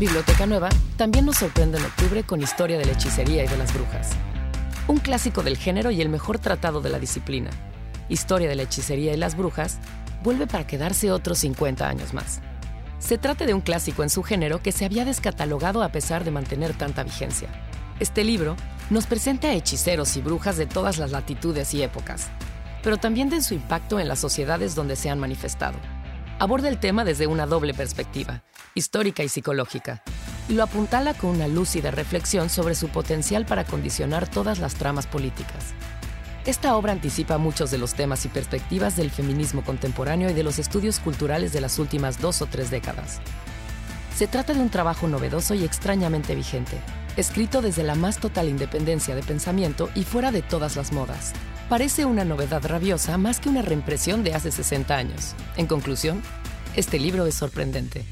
Biblioteca Nueva también nos sorprende en octubre con Historia de la Hechicería y de las Brujas. Un clásico del género y el mejor tratado de la disciplina. Historia de la Hechicería y las Brujas vuelve para quedarse otros 50 años más. Se trata de un clásico en su género que se había descatalogado a pesar de mantener tanta vigencia. Este libro nos presenta a hechiceros y brujas de todas las latitudes y épocas, pero también de su impacto en las sociedades donde se han manifestado. Aborda el tema desde una doble perspectiva, histórica y psicológica, y lo apuntala con una lúcida reflexión sobre su potencial para condicionar todas las tramas políticas. Esta obra anticipa muchos de los temas y perspectivas del feminismo contemporáneo y de los estudios culturales de las últimas dos o tres décadas. Se trata de un trabajo novedoso y extrañamente vigente, escrito desde la más total independencia de pensamiento y fuera de todas las modas. Parece una novedad rabiosa más que una reimpresión de hace 60 años. En conclusión, este libro es sorprendente.